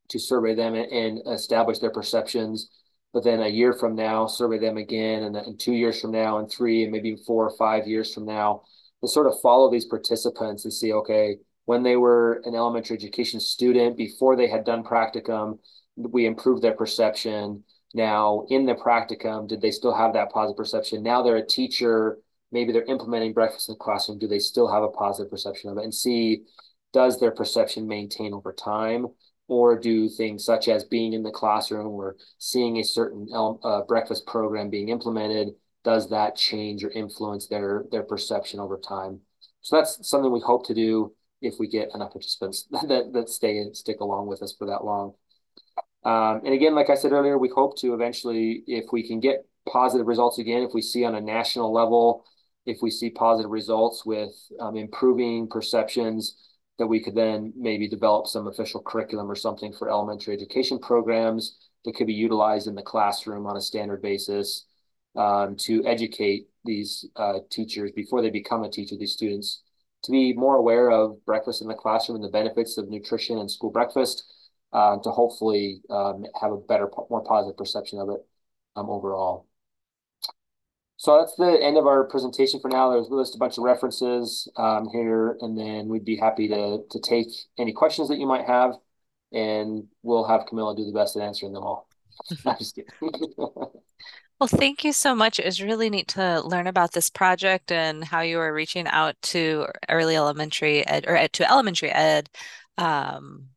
to survey them and, and, establish their perceptions, but then a year from now, survey them again, and, and two years from now, and three, and maybe four or five years from now, to sort of follow these participants and see, okay, when they were an elementary education student, before they had done practicum, we improved their perception. Now, in the practicum, did they still have that positive perception? Now they're a teacher, maybe they're implementing breakfast in the classroom. Do they still have a positive perception of it? And see, does their perception maintain over time? Or do things such as being in the classroom or seeing a certain uh, breakfast program being implemented does that change or influence their their perception over time? So that's something we hope to do if we get enough participants that that stay and stick along with us for that long. Um, and again, like I said earlier, we hope to eventually, if we can get positive results again, if we see on a national level, if we see positive results with um, improving perceptions, that we could then maybe develop some official curriculum or something for elementary education programs that could be utilized in the classroom on a standard basis um, to educate these uh, teachers before they become a teacher, these students, to be more aware of breakfast in the classroom and the benefits of nutrition and school breakfast, uh, to hopefully um, have a better, more positive perception of it um, overall. So that's the end of our presentation for now. There's just a bunch of references um, here, and then we'd be happy to, to take any questions that you might have, and we'll have Camilla do the best at answering them all. I'm just kidding. Well, thank you so much. It was really neat to learn about this project and how you were reaching out to early elementary ed or ed, to elementary ed um,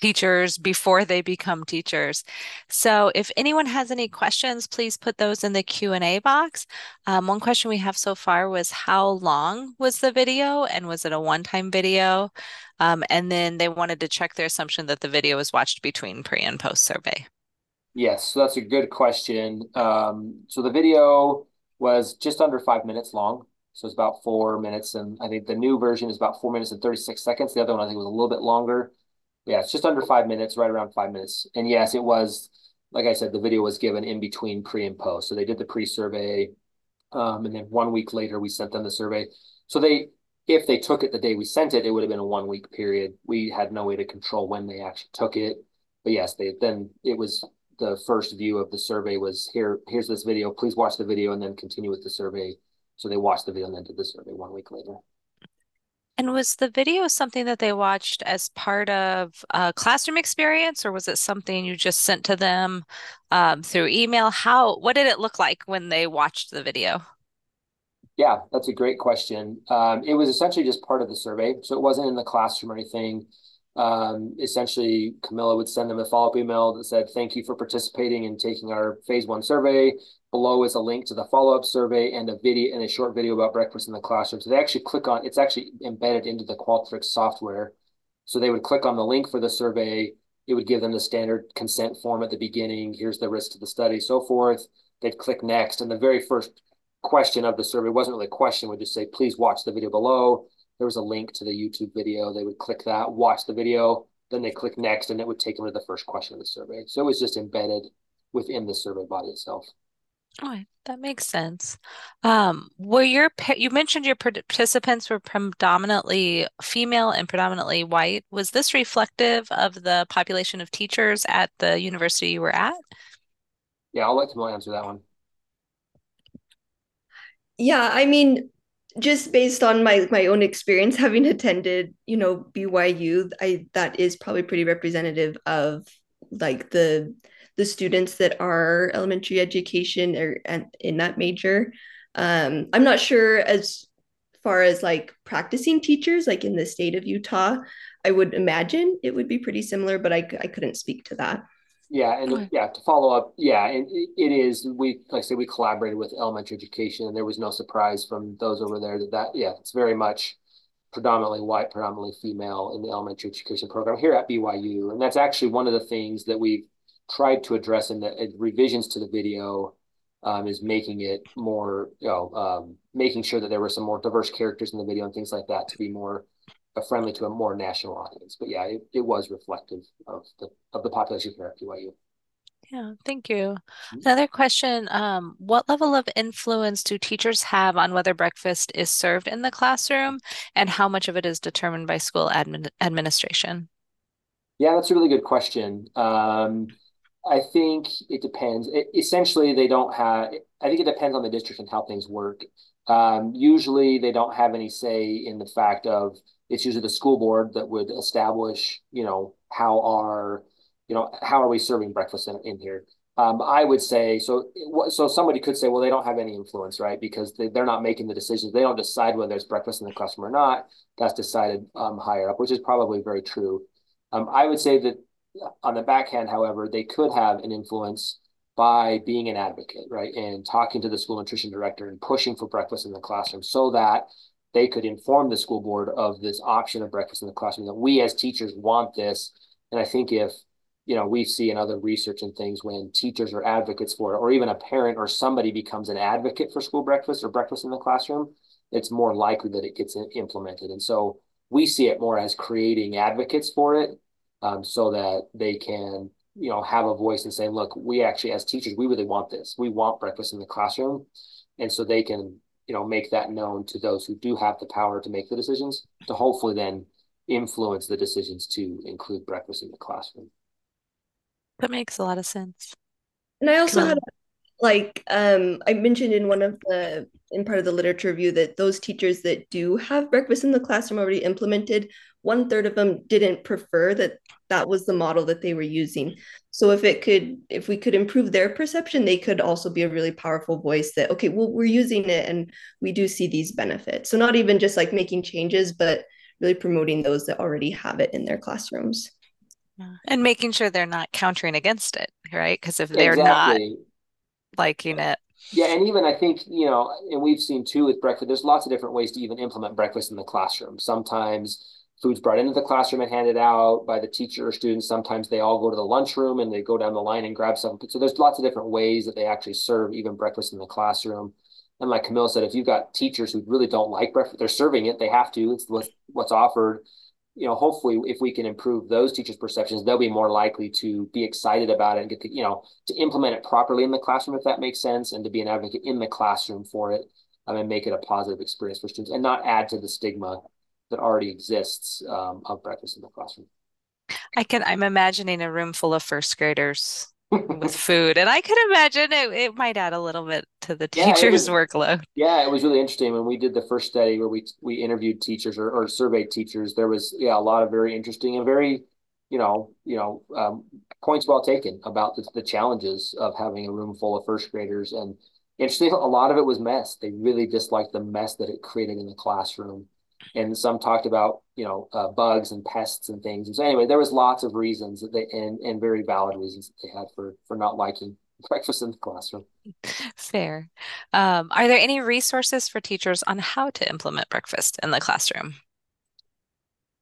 teachers before they become teachers. So if anyone has any questions, please put those in the Q&A box. Um, one question we have so far was how long was the video and was it a one-time video? Um, and then they wanted to check their assumption that the video was watched between pre and post survey. Yes, so that's a good question. Um, so the video was just under five minutes long. So it's about four minutes. And I think the new version is about four minutes and 36 seconds. The other one I think was a little bit longer. Yeah, it's just under five minutes, right around five minutes. And yes, it was, like I said, the video was given in between pre and post. So they did the pre-survey. Um, and then one week later, we sent them the survey. So they, if they took it the day we sent it, it would have been a one week period. We had no way to control when they actually took it. But yes, they then it was the first view of the survey was here, here's this video, please watch the video and then continue with the survey. So they watched the video and then did the survey one week later. And was the video something that they watched as part of a classroom experience, or was it something you just sent to them um, through email? How, what did it look like when they watched the video? Yeah, that's a great question. Um, it was essentially just part of the survey. So it wasn't in the classroom or anything um, essentially Camilla would send them a follow-up email that said, thank you for participating and taking our phase one survey. Below is a link to the follow-up survey and a video and a short video about breakfast in the classroom. So they actually click on, it's actually embedded into the Qualtrics software. So they would click on the link for the survey. It would give them the standard consent form at the beginning. Here's the risk to the study, so forth. They'd click next. And the very first question of the survey wasn't really a question, would just say, please watch the video below there was a link to the YouTube video. They would click that, watch the video, then they click next, and it would take them to the first question of the survey. So it was just embedded within the survey body itself. Oh, that makes sense. Um, were your you mentioned your participants were predominantly female and predominantly white. Was this reflective of the population of teachers at the university you were at? Yeah, I'll let Camille answer that one. Yeah, I mean, just based on my my own experience having attended, you know, BYU, I that is probably pretty representative of like the the students that are elementary education or in that major. Um, I'm not sure as far as like practicing teachers, like in the state of Utah. I would imagine it would be pretty similar, but I, I couldn't speak to that. Yeah, and yeah, to follow up, yeah, and it is. We like I say, we collaborated with elementary education, and there was no surprise from those over there that that yeah, it's very much predominantly white, predominantly female in the elementary education program here at BYU, and that's actually one of the things that we've tried to address in the revisions to the video. Um, is making it more, you know, um, making sure that there were some more diverse characters in the video and things like that to be more friendly to a more national audience. But yeah, it, it was reflective of the of the population here at BYU. Yeah, thank you. Mm-hmm. Another question, um, what level of influence do teachers have on whether breakfast is served in the classroom and how much of it is determined by school admin administration? Yeah, that's a really good question. Um, I think it depends. It, essentially, they don't have, I think it depends on the district and how things work. Um, usually, they don't have any say in the fact of it's usually the school board that would establish, you know, how are, you know, how are we serving breakfast in, in here? Um, I would say so. So somebody could say, well, they don't have any influence, right? Because they, they're not making the decisions. They don't decide whether there's breakfast in the classroom or not. That's decided um, higher up, which is probably very true. Um, I would say that on the backhand, however, they could have an influence by being an advocate, right, and talking to the school nutrition director and pushing for breakfast in the classroom, so that they could inform the school board of this option of breakfast in the classroom that we as teachers want this. And i think if you know we see in other research and things when teachers are advocates for it or even a parent or somebody becomes an advocate for school breakfast or breakfast in the classroom it's more likely that it gets implemented. And so we see it more as creating advocates for it um, so that they can you know have a voice and say look we actually as teachers we really want this. We want breakfast in the classroom. And so they can you know make that known to those who do have the power to make the decisions to hopefully then influence the decisions to include breakfast in the classroom. That makes a lot of sense. And i also had like um i mentioned in one of the in part of the literature review that those teachers that do have breakfast in the classroom already implemented one third of them didn't prefer that that was the model that they were using. So if it could if we could improve their perception they could also be a really powerful voice that okay well we're using it and we do see these benefits. So not even just like making changes but really promoting those that already have it in their classrooms. And making sure they're not countering against it right? Because if they're exactly. not liking it yeah, and even I think, you know, and we've seen too with breakfast, there's lots of different ways to even implement breakfast in the classroom. Sometimes food's brought into the classroom and handed out by the teacher or students. Sometimes they all go to the lunchroom and they go down the line and grab something. So there's lots of different ways that they actually serve even breakfast in the classroom. And like Camille said, if you've got teachers who really don't like breakfast, they're serving it, they have to, it's what's, what's offered. You know, hopefully if we can improve those teachers' perceptions, they'll be more likely to be excited about it and get to, you know, to implement it properly in the classroom, if that makes sense, and to be an advocate in the classroom for it um, and make it a positive experience for students and not add to the stigma that already exists um, of breakfast in the classroom. I can. I'm imagining a room full of first graders with food, and I can imagine it. It might add a little bit to the teacher's yeah, was, workload. Yeah, it was really interesting when we did the first study where we we interviewed teachers or, or surveyed teachers. There was yeah a lot of very interesting and very you know you know um, points well taken about the, the challenges of having a room full of first graders and interesting a lot of it was mess they really disliked the mess that it created in the classroom and some talked about you know uh, bugs and pests and things. And so anyway, there was lots of reasons that they and and very valid reasons that they had for for not liking breakfast in the classroom. Fair. Um, are there any resources for teachers on how to implement breakfast in the classroom?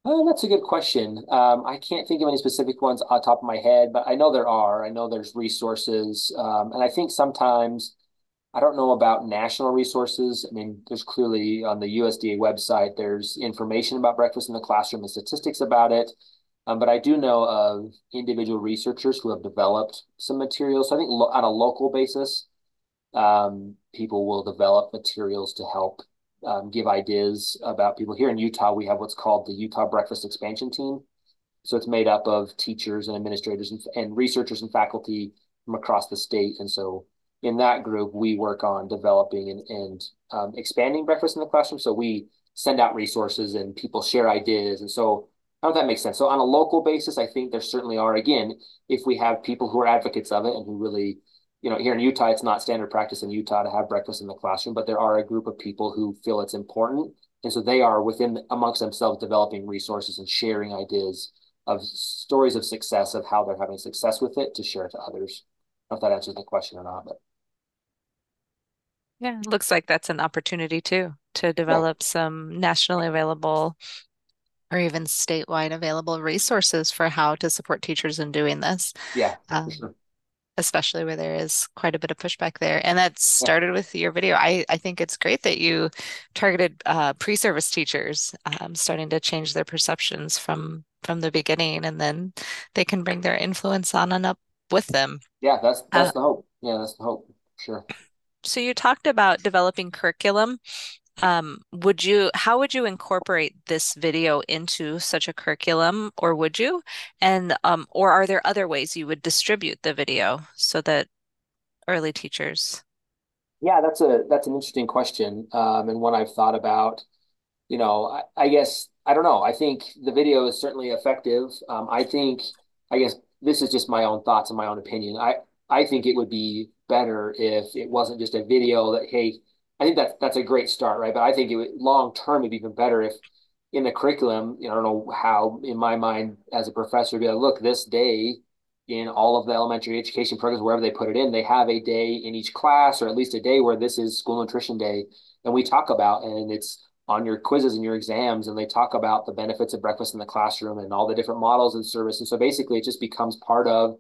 Oh, that's a good question. Um, I can't think of any specific ones on top of my head, but I know there are. I know there's resources, um, and I think sometimes I don't know about national resources. I mean, there's clearly on the USDA website, there's information about breakfast in the classroom and statistics about it. Um, but I do know of individual researchers who have developed some materials. So I think lo- on a local basis, um, people will develop materials to help um, give ideas about people. Here in Utah, we have what's called the Utah Breakfast Expansion Team. So it's made up of teachers and administrators and, and researchers and faculty from across the state. And so in that group, we work on developing and, and um, expanding breakfast in the classroom. So we send out resources and people share ideas. And so I don't know if that makes sense. So on a local basis, I think there certainly are, again, if we have people who are advocates of it and who really, you know, here in Utah, it's not standard practice in Utah to have breakfast in the classroom, but there are a group of people who feel it's important. And so they are within amongst themselves developing resources and sharing ideas of stories of success of how they're having success with it to share to others. I don't know if that answers the question or not, but yeah, looks like that's an opportunity too to develop yeah. some nationally available or even statewide available resources for how to support teachers in doing this. Yeah, um, sure. Especially where there is quite a bit of pushback there. And that started yeah. with your video. I, I think it's great that you targeted uh, pre-service teachers, um, starting to change their perceptions from from the beginning, and then they can bring their influence on and up with them. Yeah, that's that's uh, the hope. Yeah, that's the hope. Sure. So you talked about developing curriculum. Um, would you how would you incorporate this video into such a curriculum or would you? And um, or are there other ways you would distribute the video so that early teachers? Yeah, that's a that's an interesting question um, and one I've thought about. You know, I, I, guess I don't know. I think the video is certainly effective. Um, I think I guess this is just my own thoughts and my own opinion. I I think it would be better if it wasn't just a video that hey I think that's that's a great start right but I think it would long term it'd be even better if in the curriculum you know I don't know how in my mind as a professor be like look this day in all of the elementary education programs wherever they put it in they have a day in each class or at least a day where this is school nutrition day and we talk about and it's on your quizzes and your exams and they talk about the benefits of breakfast in the classroom and all the different models and service. And so basically it just becomes part of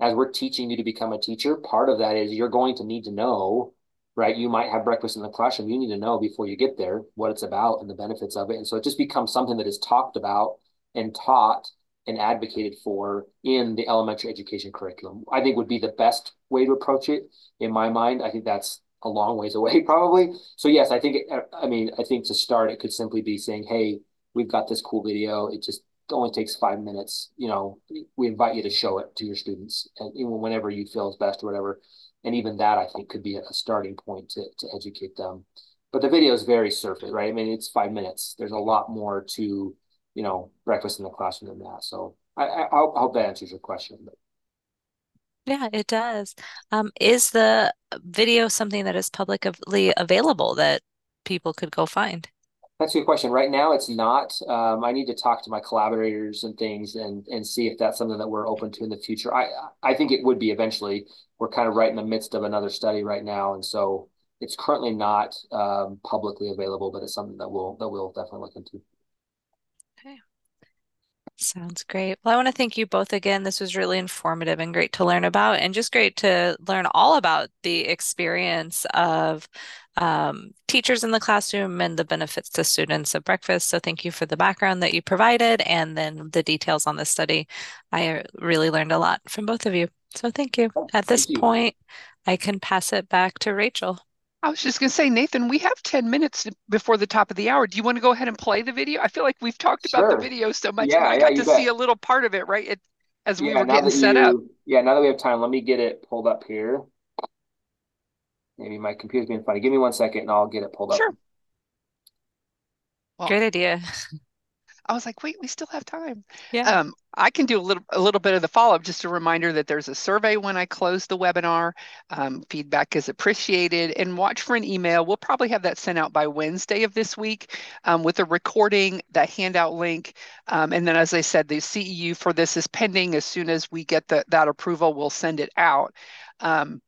as we're teaching you to become a teacher, part of that is you're going to need to know, right? You might have breakfast in the classroom. You need to know before you get there what it's about and the benefits of it. And so it just becomes something that is talked about and taught and advocated for in the elementary education curriculum. I think would be the best way to approach it in my mind. I think that's a long ways away probably. So yes, I think it, I mean, I think to start it could simply be saying, "Hey, we've got this cool video. It just only takes five minutes. You know, we invite you to show it to your students, and whenever you feel is best or whatever. And even that, I think, could be a starting point to to educate them. But the video is very surface, right? I mean, it's five minutes. There's a lot more to, you know, breakfast in the classroom than that. So I, I, I hope that answers your question. But. Yeah, it does. Um, is the video something that is publicly available that people could go find? That's a good question. Right now, it's not. Um, I need to talk to my collaborators and things and and see if that's something that we're open to in the future. I I think it would be eventually. We're kind of right in the midst of another study right now, and so it's currently not um, publicly available, but it's something that we'll that we'll definitely look into. Sounds great. Well, I want to thank you both again. This was really informative and great to learn about, and just great to learn all about the experience of um, teachers in the classroom and the benefits to students of breakfast. So, thank you for the background that you provided and then the details on the study. I really learned a lot from both of you. So, thank you. At this point, I can pass it back to Rachel. I was just going to say, Nathan, we have 10 minutes before the top of the hour. Do you want to go ahead and play the video? I feel like we've talked sure. about the video so much. Yeah, I yeah, got to bet. see a little part of it, right? It, as we yeah, were getting set you, up. Yeah, now that we have time, let me get it pulled up here. Maybe my computer's being funny. Give me one second and I'll get it pulled up. Sure. Well, Great idea. I was like, wait, we still have time. Yeah. Um, I can do a little a little bit of the follow up. Just a reminder that there's a survey when I close the webinar. Um, feedback is appreciated, and watch for an email. We'll probably have that sent out by Wednesday of this week um, with a recording, that handout link, um, and then as I said, the CEU for this is pending. As soon as we get the, that approval, we'll send it out. Um,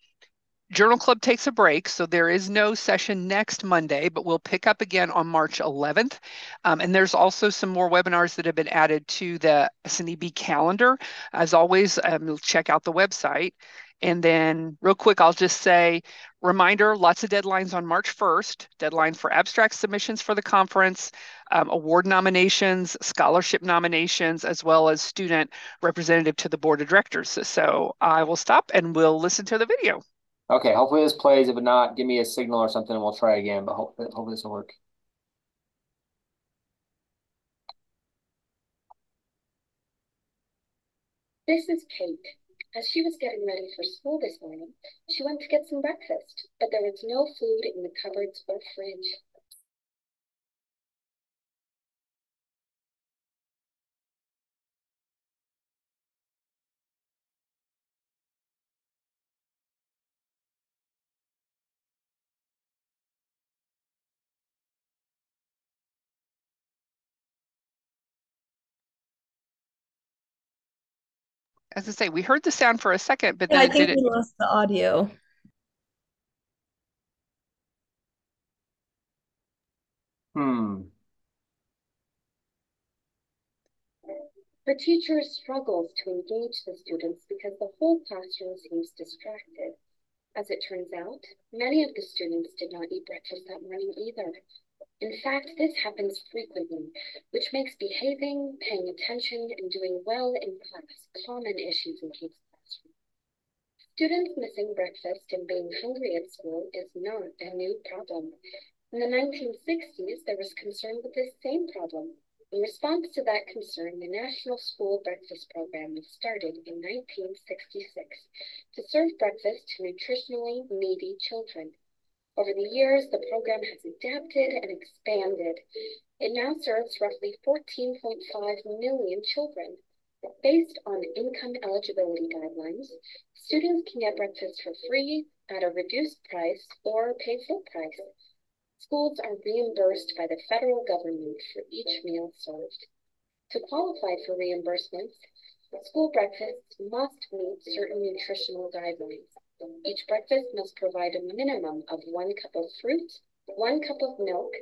Journal Club takes a break, so there is no session next Monday, but we'll pick up again on March 11th. Um, and there's also some more webinars that have been added to the SNEB calendar. As always, um, check out the website. And then real quick, I'll just say, reminder, lots of deadlines on March 1st, deadline for abstract submissions for the conference, um, award nominations, scholarship nominations, as well as student representative to the board of directors. So I will stop and we'll listen to the video. Okay, hopefully this plays. If not, give me a signal or something and we'll try again, but hopefully, hopefully this will work. This is Kate. As she was getting ready for school this morning, she went to get some breakfast, but there was no food in the cupboards or fridge. As I say, we heard the sound for a second, but Yeah, then I it think didn't. we lost the audio. Hmm. Her teacher struggles to engage the students because the whole classroom seems distracted. As it turns out, many of the students did not eat breakfast that morning either. In fact, this happens frequently, which makes behaving, paying attention, and doing well in class common issues in kids' classroom. Students missing breakfast and being hungry at school is not a new problem. In the 1960s, there was concern with this same problem. In response to that concern, the National School Breakfast Program was started in 1966 to serve breakfast to nutritionally needy children. Over the years, the program has adapted and expanded. It now serves roughly 14.5 million children. Based on income eligibility guidelines, students can get breakfast for free at a reduced price or pay full price. Schools are reimbursed by the federal government for each meal served. To qualify for reimbursements, school breakfasts must meet certain nutritional guidelines. Each breakfast must provide a minimum of one cup of fruit, one cup of milk,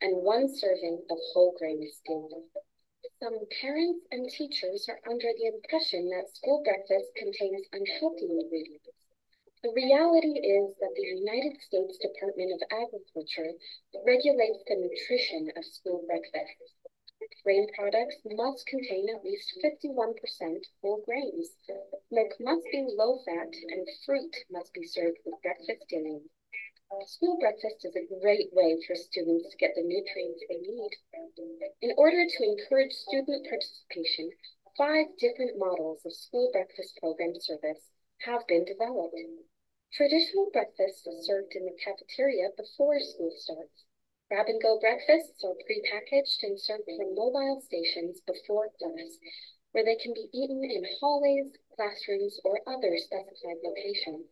and one serving of whole grain stew. Some parents and teachers are under the impression that school breakfast contains unhealthy ingredients. The reality is that the United States Department of Agriculture regulates the nutrition of school breakfasts. Grain products must contain at least 51% whole grains. Milk must be low fat, and fruit must be served with breakfast dinner. School breakfast is a great way for students to get the nutrients they need. In order to encourage student participation, five different models of school breakfast program service have been developed. Traditional breakfast is served in the cafeteria before school starts. Grab and go breakfasts are prepackaged and served from mobile stations before class, where they can be eaten in hallways, classrooms, or other specified locations.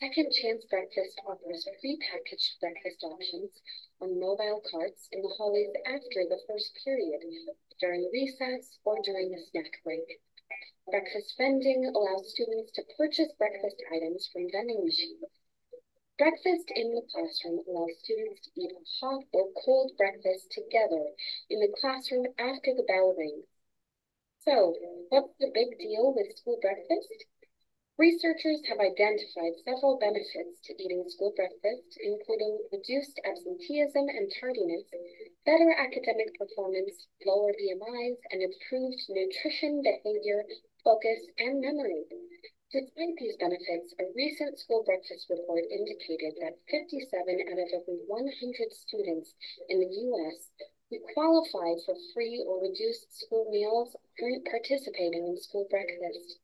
Second Chance Breakfast offers prepackaged breakfast options on mobile carts in the hallways after the first period, during recess, or during the snack break. Breakfast vending allows students to purchase breakfast items from vending machines. Breakfast in the classroom allows students to eat a hot or cold breakfast together in the classroom after the bell rings. So, what's the big deal with school breakfast? Researchers have identified several benefits to eating school breakfast, including reduced absenteeism and tardiness, better academic performance, lower BMIs, and improved nutrition, behavior, focus, and memory. Despite these benefits, a recent school breakfast report indicated that 57 out of every 100 students in the U.S. who qualify for free or reduced school meals aren't participating in school breakfast.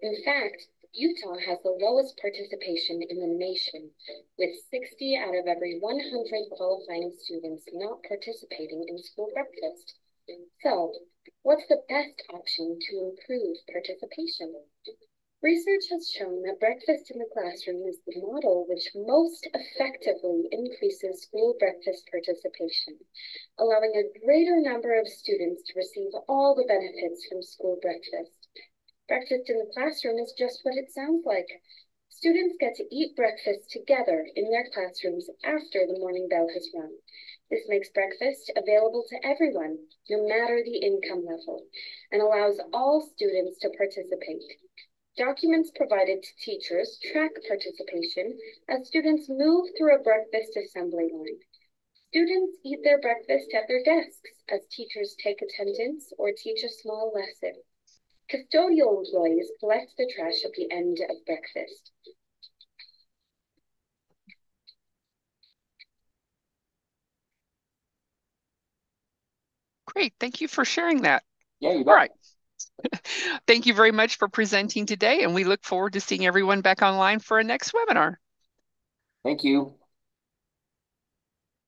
In fact, Utah has the lowest participation in the nation, with 60 out of every 100 qualifying students not participating in school breakfast. So, what's the best option to improve participation? Research has shown that breakfast in the classroom is the model which most effectively increases school breakfast participation, allowing a greater number of students to receive all the benefits from school breakfast. Breakfast in the classroom is just what it sounds like. Students get to eat breakfast together in their classrooms after the morning bell has rung. This makes breakfast available to everyone, no matter the income level, and allows all students to participate. Documents provided to teachers track participation as students move through a breakfast assembly line. Students eat their breakfast at their desks as teachers take attendance or teach a small lesson. Custodial employees collect the trash at the end of breakfast. Great, thank you for sharing that. Yeah, you bet. All right. Thank you very much for presenting today, and we look forward to seeing everyone back online for a next webinar. Thank you.